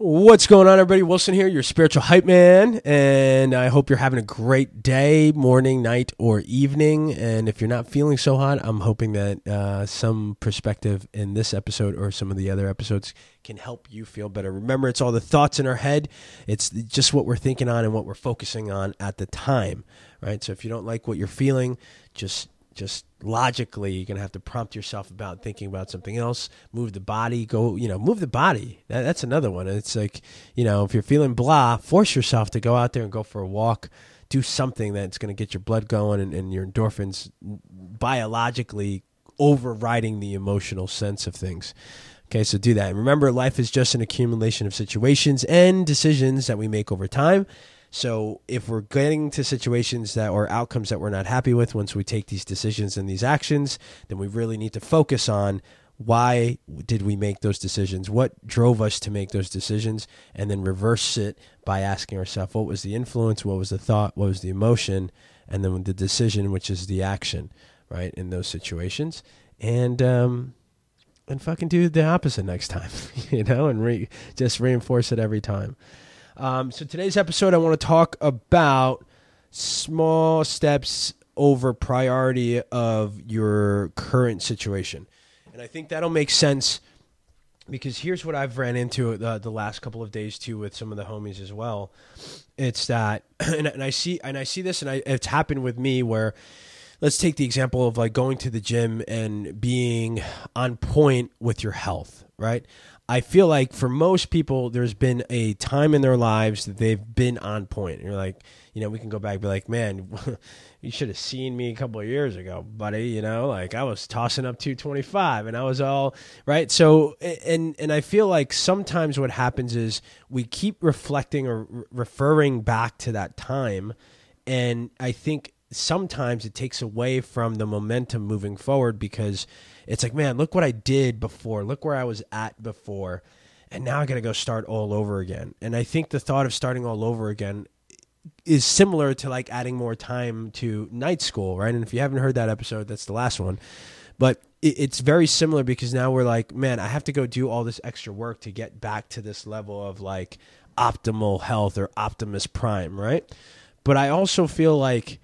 What's going on, everybody? Wilson here, your spiritual hype man, and I hope you're having a great day, morning, night, or evening. And if you're not feeling so hot, I'm hoping that uh, some perspective in this episode or some of the other episodes can help you feel better. Remember, it's all the thoughts in our head, it's just what we're thinking on and what we're focusing on at the time, right? So if you don't like what you're feeling, just just logically you're gonna have to prompt yourself about thinking about something else. Move the body go you know move the body. That, that's another one. It's like you know if you're feeling blah force yourself to go out there and go for a walk. Do something that's to get your blood going and, and your endorphins biologically overriding the emotional sense of things. Okay, so do that. And remember, life is just an accumulation of situations and decisions that we make over time. So if we're getting to situations that or outcomes that we're not happy with once we take these decisions and these actions, then we really need to focus on why did we make those decisions? What drove us to make those decisions? And then reverse it by asking ourselves, what was the influence? What was the thought? What was the emotion? And then the decision, which is the action, right? In those situations. And, um, and fucking do the opposite next time, you know, and re- just reinforce it every time. Um, so today's episode, I want to talk about small steps over priority of your current situation, and I think that'll make sense because here's what I've ran into the, the last couple of days too with some of the homies as well. It's that, and, and I see, and I see this, and I, it's happened with me where let's take the example of like going to the gym and being on point with your health, right? I feel like for most people, there's been a time in their lives that they've been on point. You're like, you know, we can go back and be like, man, you should have seen me a couple of years ago, buddy. You know, like I was tossing up 225 and I was all right. So, and, and I feel like sometimes what happens is we keep reflecting or referring back to that time. And I think sometimes it takes away from the momentum moving forward because it's like, man, look what I did before. Look where I was at before. And now I got to go start all over again. And I think the thought of starting all over again is similar to like adding more time to night school, right? And if you haven't heard that episode, that's the last one. But it's very similar because now we're like, man, I have to go do all this extra work to get back to this level of like optimal health or Optimus Prime, right? But I also feel like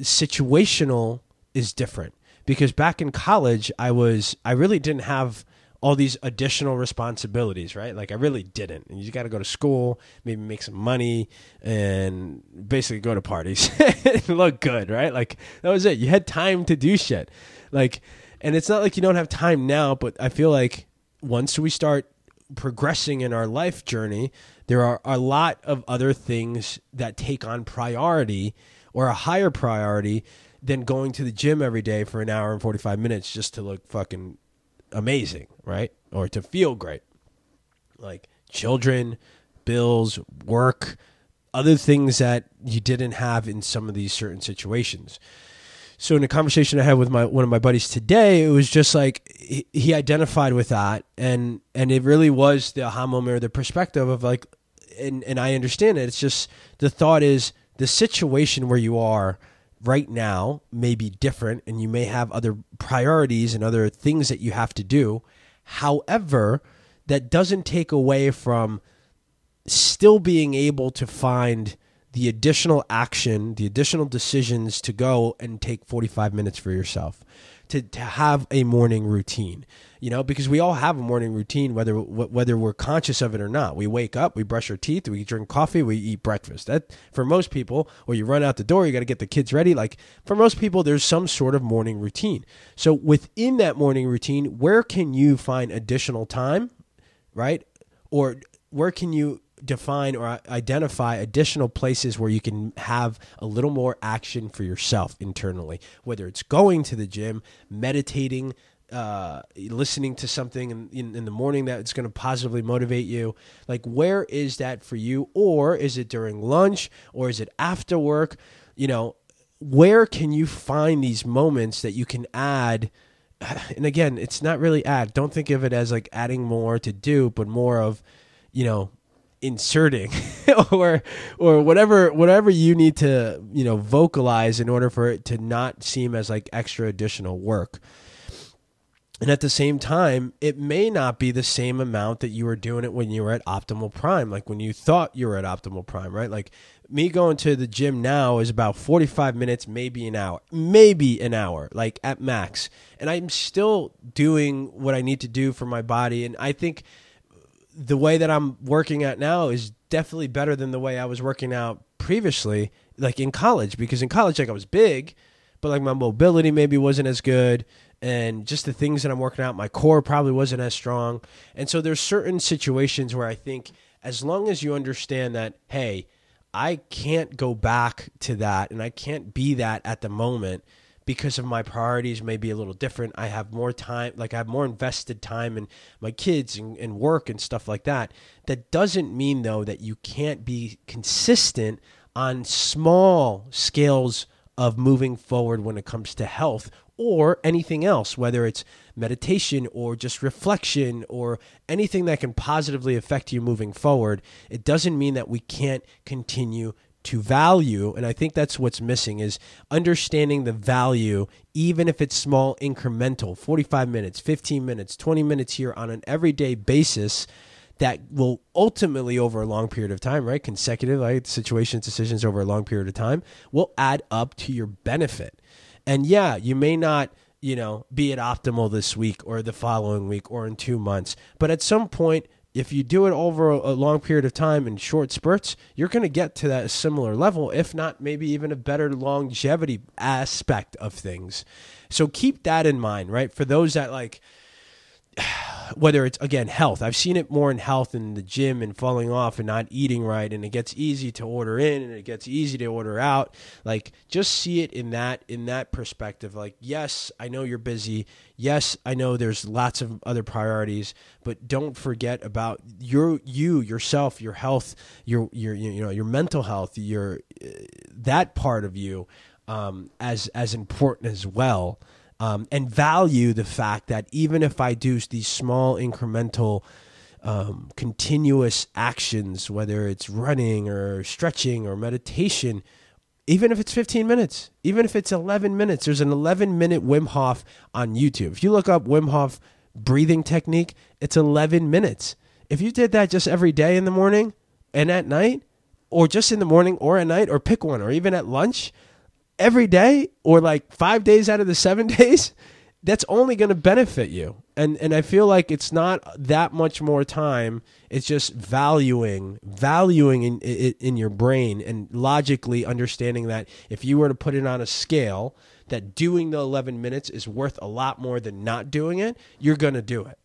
situational is different because back in college I was I really didn't have all these additional responsibilities, right? Like I really didn't. And you got to go to school, maybe make some money, and basically go to parties look good, right? Like that was it. You had time to do shit. Like, and it's not like you don't have time now, but I feel like once we start progressing in our life journey, there are a lot of other things that take on priority or a higher priority than going to the gym every day for an hour and 45 minutes just to look fucking amazing, right? Or to feel great. Like children, bills, work, other things that you didn't have in some of these certain situations. So in a conversation I had with my one of my buddies today, it was just like he, identified with that and and it really was the aha moment or the perspective of like and and I understand it. It's just the thought is the situation where you are right now may be different and you may have other priorities and other things that you have to do. However, that doesn't take away from still being able to find the additional action, the additional decisions to go and take 45 minutes for yourself, to, to have a morning routine you know, because we all have a morning routine, whether whether we're conscious of it or not. We wake up, we brush our teeth, we drink coffee, we eat breakfast. That for most people, or you run out the door, you got to get the kids ready. Like for most people, there's some sort of morning routine. So within that morning routine, where can you find additional time, right? Or where can you define or identify additional places where you can have a little more action for yourself internally, whether it's going to the gym, meditating, uh, listening to something in, in, in the morning that's going to positively motivate you. Like, where is that for you? Or is it during lunch? Or is it after work? You know, where can you find these moments that you can add? And again, it's not really add. Don't think of it as like adding more to do, but more of, you know, inserting or or whatever whatever you need to you know vocalize in order for it to not seem as like extra additional work And at the same time, it may not be the same amount that you were doing it when you were at optimal prime, like when you thought you were at optimal prime, right? Like me going to the gym now is about 45 minutes, maybe an hour, maybe an hour, like at max. And I'm still doing what I need to do for my body. And I think the way that I'm working out now is definitely better than the way I was working out previously, like in college, because in college, like I was big, but like my mobility maybe wasn't as good and just the things that I'm working out, my core probably wasn't as strong. And so there's certain situations where I think as long as you understand that, hey, I can't go back to that and I can't be that at the moment because of my priorities may be a little different. I have more time, like I have more invested time in my kids and, and work and stuff like that. That doesn't mean though that you can't be consistent on small scales of moving forward when it comes to health or anything else, whether it's meditation or just reflection or anything that can positively affect you moving forward. It doesn't mean that we can't continue to value and i think that's what's missing is understanding the value even if it's small incremental 45 minutes 15 minutes 20 minutes here on an everyday basis that will ultimately over a long period of time right consecutive right situations decisions over a long period of time will add up to your benefit. And yeah, you may not, you know, be at optimal this week or the following week or in two months, but at some point, if you do it over a long period of time in short spurts, you're going to get to that similar level, if not maybe even a better longevity aspect of things. So keep that in mind, right? For those that like, whether it's again health. I've seen it more in health in the gym and falling off and not eating right and it gets easy to order in and it gets easy to order out. Like just see it in that in that perspective. Like yes i know you're busy. Yes i know there's lots of other priorities but don't forget about your you yourself your health your your you know your mental health your that part of you um, as as important as well um, and value the fact that even if I do these small incremental um, continuous actions, whether it's running or stretching or meditation, even if it's 15 minutes, even if it's 11 minutes, there's an 11 minute Wim Hof on YouTube. If you look up Wim Hof breathing technique, it's 11 minutes. If you did that just every day in the morning and at night, or just in the morning or at night, or pick one, or even at lunch, every day or like five days out of the seven days, that's only going to benefit you. And and I feel like it's not that much more time. It's just valuing valuing in in, your brain and logically understanding that if you were to put it on a scale, that doing the 11 minutes is worth a lot more than not doing it. You're going to do it,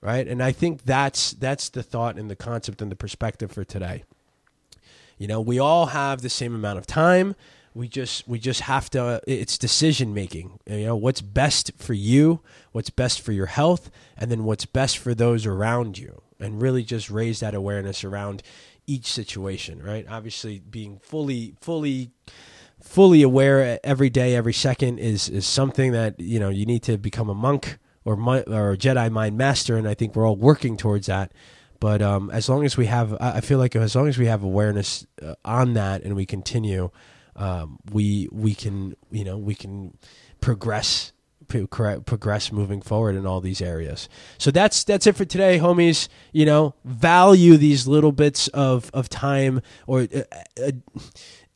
right? And I think that's that's the thought and the concept and the perspective for today. You know, we all have the same amount of time we just we just have to it's decision making you know what's best for you what's best for your health and then what's best for those around you. And really just raise that awareness around each situation right? Obviously being fully fully fully aware every day every second is is something that you know you need to become a monk or or a jedi mind master and i think we're all working towards that. But um, as long as we have i feel like as long as we have awareness uh, on that and we continue um, we we can you know we can progress progress moving forward in all these areas. So that's that's it for today, homies. You know, value these little bits of of time or uh, uh,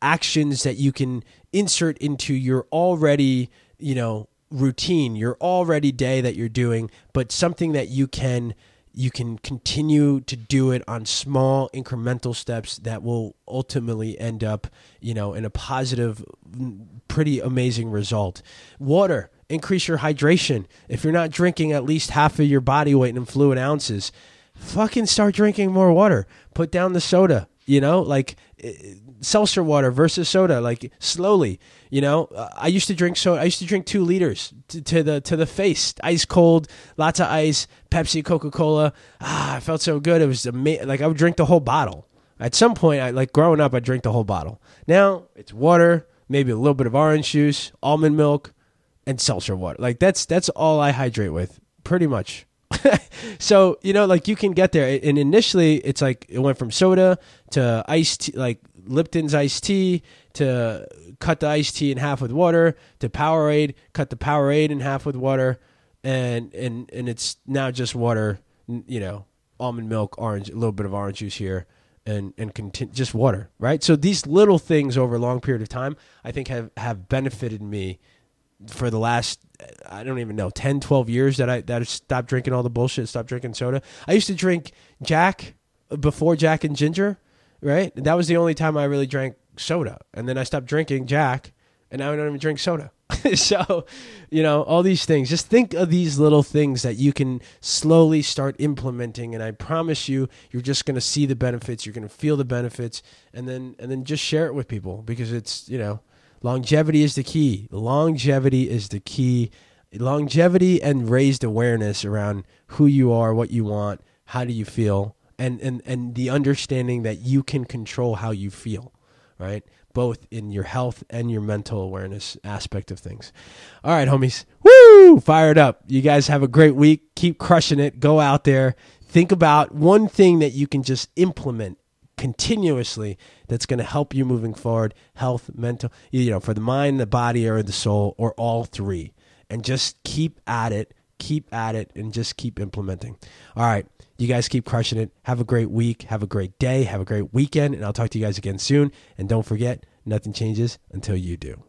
actions that you can insert into your already you know routine, your already day that you're doing, but something that you can you can continue to do it on small incremental steps that will ultimately end up, you know, in a positive, pretty amazing result. Water, increase your hydration. If you're not drinking at least half of your body weight in fluid ounces, fucking start drinking more water. Put down the soda, you know, like seltzer water versus soda, like slowly. You know, uh, I used to drink so I used to drink two liters to, to, the to the face, ice cold, lots of ice, Pepsi, Coca Cola. Ah, I felt so good. It was amazing. Like I would drink the whole bottle. At some point, I like growing up, I drink the whole bottle. Now it's water, maybe a little bit of orange juice, almond milk, and seltzer water. Like that's that's all I hydrate with, pretty much. so you know, like you can get there. And initially, it's like it went from soda to iced, tea, like Lipton's iced tea to cut the iced tea in half with water to Powerade, cut the Powerade in half with water, and and and it's now just water, you know, almond milk, orange, a little bit of orange juice here, and and conti- just water, right? So these little things over a long period of time, I think have have benefited me for the last I don't even know 10 12 years that I that I stopped drinking all the bullshit stopped drinking soda. I used to drink Jack before Jack and Ginger right? That was the only time I really drank soda. And then I stopped drinking Jack and now I don't even drink soda. So you know all these things. Just think of these little things that you can slowly start implementing and I promise you you're just going to see the benefits you're going to feel the benefits and then and then just share it with people because it's you know Longevity is the key. Longevity is the key. Longevity and raised awareness around who you are, what you want, how do you feel, and, and, and the understanding that you can control how you feel, right? Both in your health and your mental awareness aspect of things. All right, homies. Woo! Fired up. You guys have a great week. Keep crushing it. Go out there. Think about one thing that you can just implement continuously that's going to help you moving forward health mental you know for the mind the body or the soul or all three. And just keep at it keep at it and just keep implementing. All right you guys keep crushing it. Have a great week. Have a great day. Have a great weekend. And i'll talk to you guys again soon. And don't forget nothing changes until you do